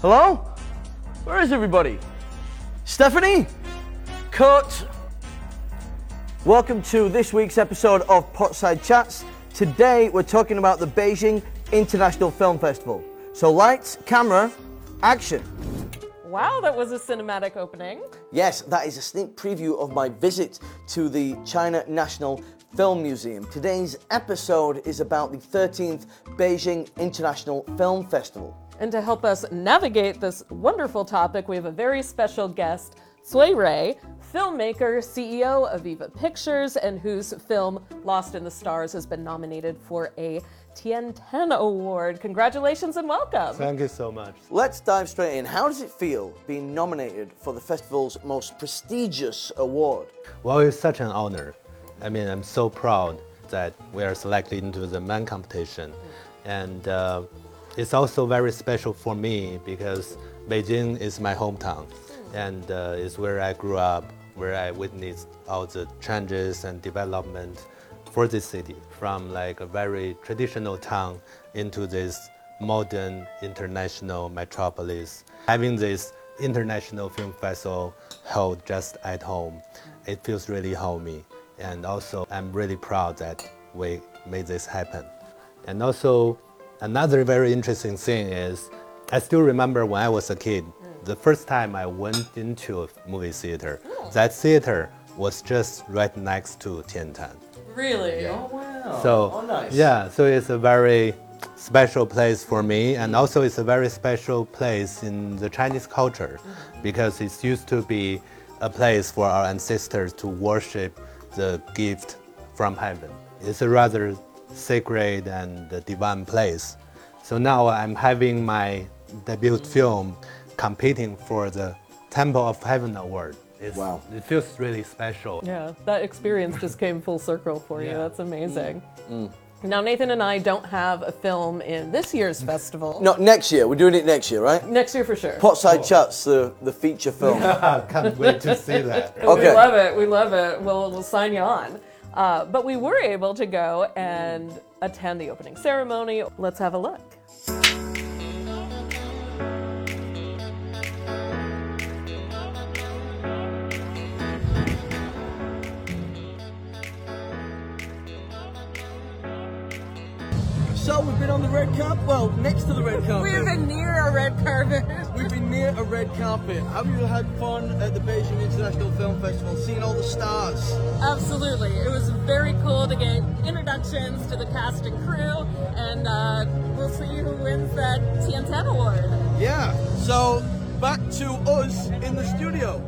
Hello? Where is everybody? Stephanie? Kurt? Welcome to this week's episode of Potside Chats. Today we're talking about the Beijing International Film Festival. So lights, camera, action. Wow, that was a cinematic opening. Yes, that is a sneak preview of my visit to the China National Film Museum. Today's episode is about the 13th Beijing International Film Festival. And to help us navigate this wonderful topic, we have a very special guest, Cui Rui, filmmaker, CEO of Viva Pictures, and whose film Lost in the Stars has been nominated for a Tiantan Award. Congratulations and welcome. Thank you so much. Let's dive straight in. How does it feel being nominated for the festival's most prestigious award? Well, it's such an honor. I mean, I'm so proud that we are selected into the main competition. And uh, it's also very special for me because Beijing is my hometown and uh, it's where I grew up, where I witnessed all the changes and development for this city from like a very traditional town into this modern international metropolis. Having this international film festival held just at home, it feels really homey. And also, I'm really proud that we made this happen. And also, another very interesting thing is, I still remember when I was a kid, mm. the first time I went into a movie theater, oh. that theater was just right next to Tiantan. Really? Oh, wow. So oh, nice. yeah, so it's a very special place for me, and also it's a very special place in the Chinese culture mm-hmm. because it used to be a place for our ancestors to worship the gift from heaven. It's a rather sacred and divine place. So now I'm having my debut film competing for the Temple of Heaven Award. It's, Wow. It feels really special. Yeah, that experience just came full circle for you. Yeah. That's amazing. Mm. Mm. Now, Nathan and I don't have a film in this year's festival. No, next year. We're doing it next year, right? Next year for sure. Potside Chats, the, the feature film. Can't wait to see that. Okay. We love it. We love it. We'll, we'll sign you on. Uh, but we were able to go and attend the opening ceremony. Let's have a look. So we've been on the red carpet. Well, next to the red carpet. We've been near a red carpet. We've near a red carpet. Have you had fun at the Beijing International Film Festival, seeing all the stars? Absolutely. It was very cool to get introductions to the cast and crew, and uh, we'll see who wins that Tiantan Award. Yeah. So back to us in the studio.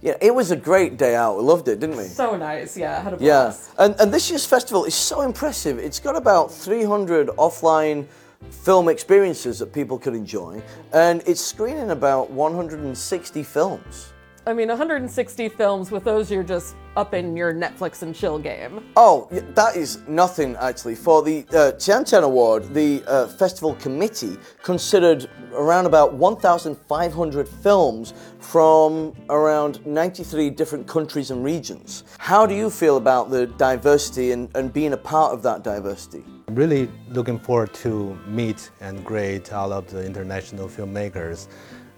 Yeah, it was a great day out. We loved it, didn't we? So nice. Yeah, had a blast. Yeah, and, and this year's festival is so impressive. It's got about 300 offline film experiences that people could enjoy, and it's screening about 160 films. I mean, 160 films. With those, you're just up in your Netflix and chill game. Oh, that is nothing actually. For the uh, Tiantan Award, the uh, festival committee considered around about 1,500 films from around 93 different countries and regions. How do you feel about the diversity and, and being a part of that diversity? I'm really looking forward to meet and greet all of the international filmmakers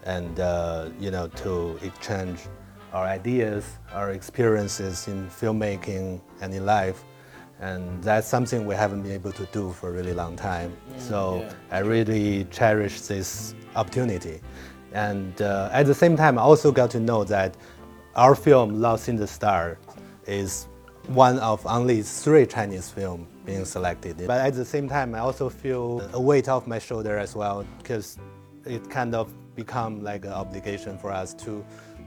and uh, you know to exchange our ideas, our experiences in filmmaking and in life. And that's something we haven't been able to do for a really long time. so I really cherish this opportunity. And uh, at the same time, I also got to know that our film, Lost in the Star, is one of only three Chinese films being selected. But at the same time, I also feel a weight off my shoulder as well because it kind of become like an obligation for us to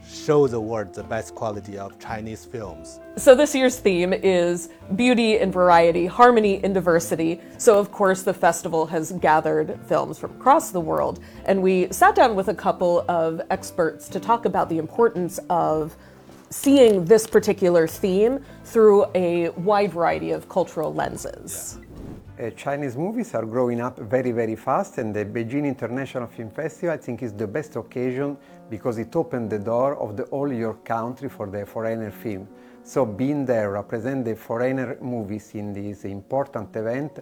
show the world the best quality of Chinese films. So this year's theme is beauty and variety, harmony and diversity. So of course the festival has gathered films from across the world and we sat down with a couple of experts to talk about the importance of seeing this particular theme through a wide variety of cultural lenses. Uh, Chinese movies are growing up very, very fast, and the Beijing International Film Festival, I think, is the best occasion because it opened the door of the all your country for the foreigner film. So being there, represent the foreigner movies in this important event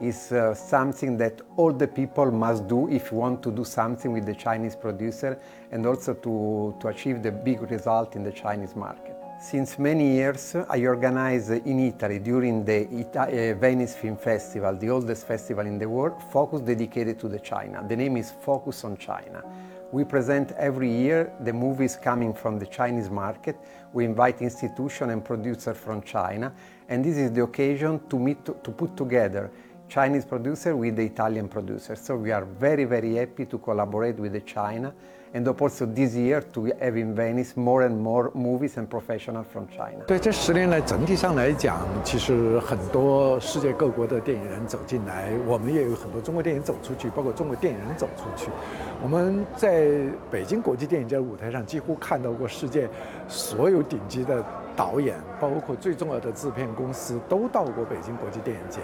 is uh, something that all the people must do if you want to do something with the Chinese producer and also to, to achieve the big result in the Chinese market. Since many years, I organize in Italy during the Ita- uh, Venice Film Festival, the oldest festival in the world, focus dedicated to the China. The name is Focus on China. We present every year the movies coming from the Chinese market. We invite institutions and producers from China, and this is the occasion to meet to, to put together Chinese producer with the Italian producer. So we are very very happy to collaborate with the China and also this year to have in Venice more and more movies and professionals from China. 对这十年来，整体上来讲，其实很多世界各国的电影人走进来，我们也有很多中国电影走出去，包括中国电影人走出去。我们在北京国际电影节舞台上，几乎看到过世界所有顶级的导演，包括最重要的制片公司，都到过北京国际电影节。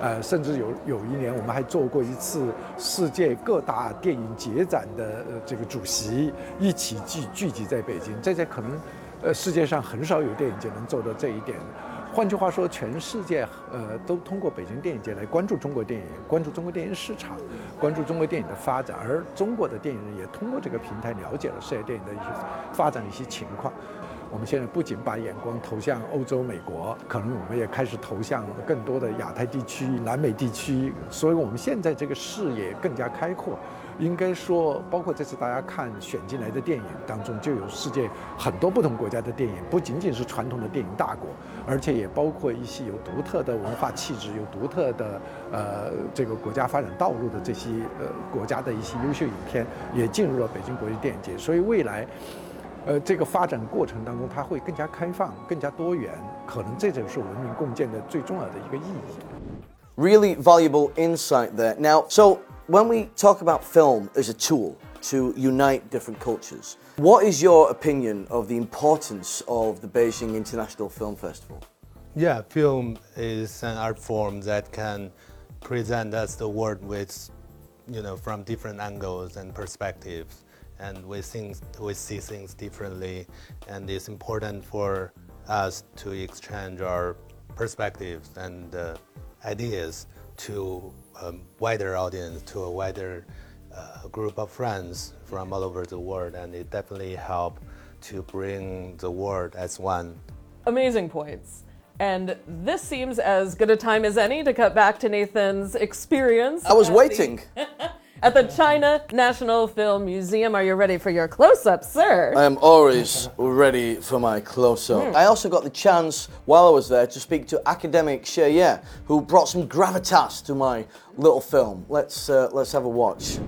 呃，甚至有有一年，我们还做过一次世界各大电影节展的呃这个主席一起聚聚集在北京。这在可能，呃，世界上很少有电影节能做到这一点。换句话说，全世界呃都通过北京电影节来关注中国电影，关注中国电影市场，关注中国电影的发展，而中国的电影人也通过这个平台了解了世界电影的一些发展的一些情况。我们现在不仅把眼光投向欧洲、美国，可能我们也开始投向更多的亚太地区、南美地区，所以我们现在这个视野更加开阔。应该说，包括这次大家看选进来的电影当中，就有世界很多不同国家的电影，不仅仅是传统的电影大国，而且也包括一些有独特的文化气质、有独特的呃这个国家发展道路的这些呃国家的一些优秀影片，也进入了北京国际电影节。所以未来，呃这个发展过程当中，它会更加开放、更加多元，可能这就是文明共建的最重要的一个意义。 Really valuable insight there. Now, so when we talk about film as a tool to unite different cultures, what is your opinion of the importance of the Beijing International Film Festival? Yeah, film is an art form that can present us the world with, you know, from different angles and perspectives, and we think we see things differently, and it's important for us to exchange our perspectives and uh, ideas to a wider audience, to a wider uh, group of friends from all over the world, and it definitely help to bring the world as one Amazing points. And this seems as good a time as any to cut back to Nathan's experience. I was at the- waiting. at the China National Film Museum. Are you ready for your close up, sir? I am always ready for my close up. I also got the chance while I was there to speak to academic Xie who brought some gravitas to my little film. Let's uh, let's have a watch.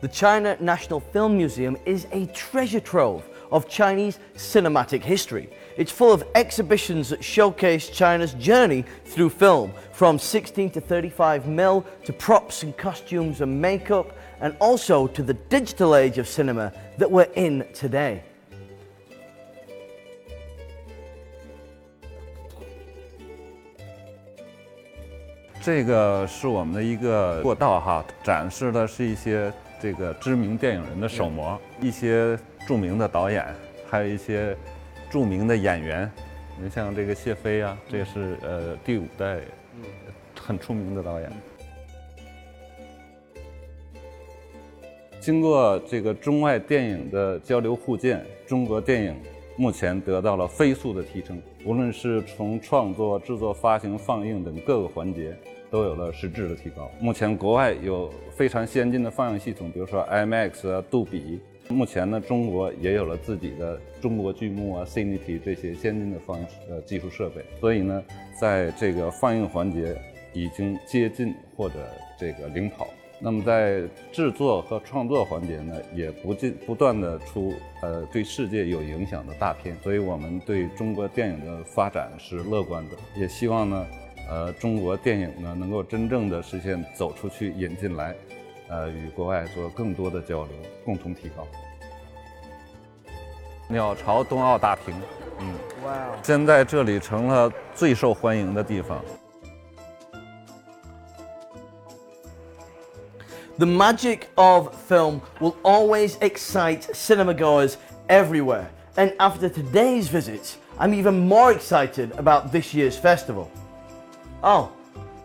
The China National Film Museum is a treasure trove of Chinese cinematic history. It's full of exhibitions that showcase China's journey through film, from 16 to 35 mil to props and costumes and makeup, and also to the digital age of cinema that we're in today. 这个是我们的一个过道哈，展示的是一些这个知名电影人的手模，一些着名的导演，还有一些 著名的演员。你像这个谢飞啊，这是呃第五代很出名的导演。经过这个中外电影的交流互鉴，中国电影目前得到了飞速的提升，无论是从创作、制作、发行、放映等各个环节，都有了实质的提高。目前国外有非常先进的放映系统，比如说 IMAX 啊、杜比。目前呢，中国也有了自己的中国剧目啊、Cinity 这些先进的放映呃技术设备，所以呢，在这个放映环节已经接近或者这个领跑。那么在制作和创作环节呢，也不进不断的出呃对世界有影响的大片，所以我们对中国电影的发展是乐观的，也希望呢，呃中国电影呢能够真正的实现走出去、引进来，呃与国外做更多的交流，共同提高。鸟巢冬奥大屏，嗯，哇，现在这里成了最受欢迎的地方。 The magic of film will always excite cinemagoers everywhere. And after today's visit, I'm even more excited about this year's festival. Oh,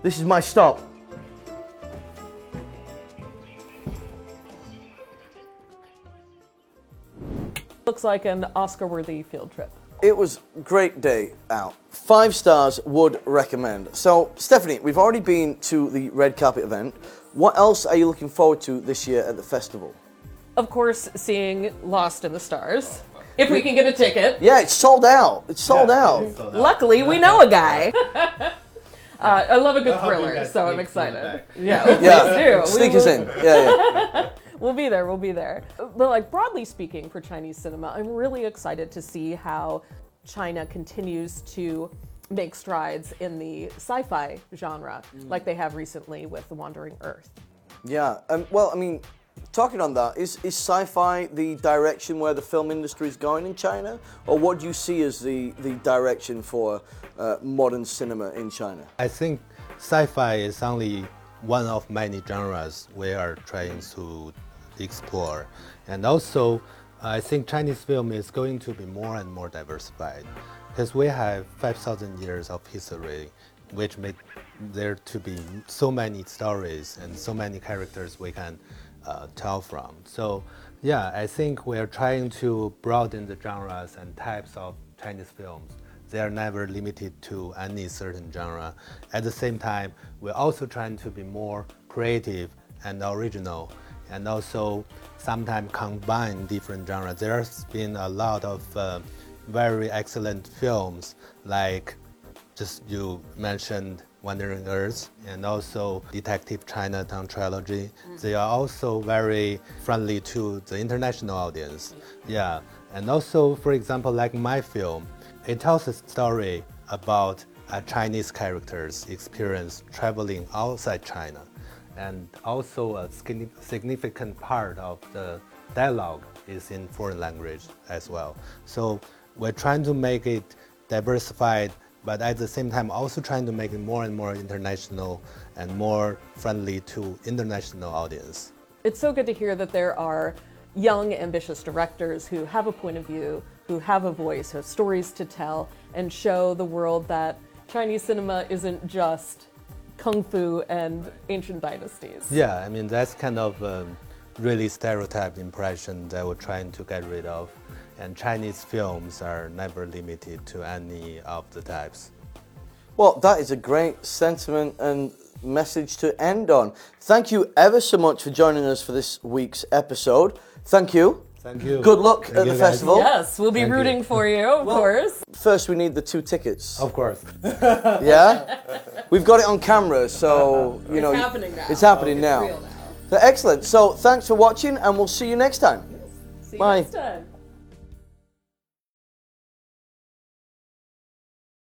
this is my stop. Looks like an Oscar worthy field trip. It was a great day out. Five stars would recommend. So, Stephanie, we've already been to the red carpet event. What else are you looking forward to this year at the festival? Of course, seeing Lost in the Stars. If we can get a ticket. Yeah, it's sold out. It's sold out. Luckily, we know a guy. Uh, I love a good thriller, so I'm excited. Yeah, Yeah, please do. We sneak us will- in. Yeah, yeah. We'll be there. We'll be there. But like broadly speaking, for Chinese cinema, I'm really excited to see how China continues to make strides in the sci-fi genre, like they have recently with The Wandering Earth. Yeah. Um, well, I mean, talking on that, is, is sci-fi the direction where the film industry is going in China, or what do you see as the, the direction for uh, modern cinema in China? I think sci-fi is only one of many genres we are trying to explore, and also I think Chinese film is going to be more and more diversified because we have 5,000 years of history, which make there to be so many stories and so many characters we can uh, tell from. So yeah, I think we are trying to broaden the genres and types of Chinese films. They are never limited to any certain genre. At the same time, we're also trying to be more creative and original, and also sometimes combine different genres. There's been a lot of uh, very excellent films, like just you mentioned Wandering Earth and also Detective Chinatown trilogy. They are also very friendly to the international audience. Yeah, and also, for example, like my film, it tells a story about a Chinese character's experience traveling outside China, and also a significant part of the dialogue is in foreign language as well. So we're trying to make it diversified, but at the same time also trying to make it more and more international and more friendly to international audience. It's so good to hear that there are young, ambitious directors who have a point of view, who have a voice, who have stories to tell, and show the world that Chinese cinema isn't just kung fu and ancient dynasties. Yeah, I mean that's kind of a really stereotyped impression that we're trying to get rid of. And Chinese films are never limited to any of the types. Well, that is a great sentiment and message to end on. Thank you ever so much for joining us for this week's episode. Thank you. Thank you. Good luck Thank at you, the guys. festival. Yes, we'll be Thank you. rooting for you, of course. First, we need the two tickets. Of course. Yeah? We've got it on camera, so, uh-huh. you know. It's happening now. It's happening now. real now. So, excellent. So, thanks for watching, and we'll see you next time. See you Bye. next time.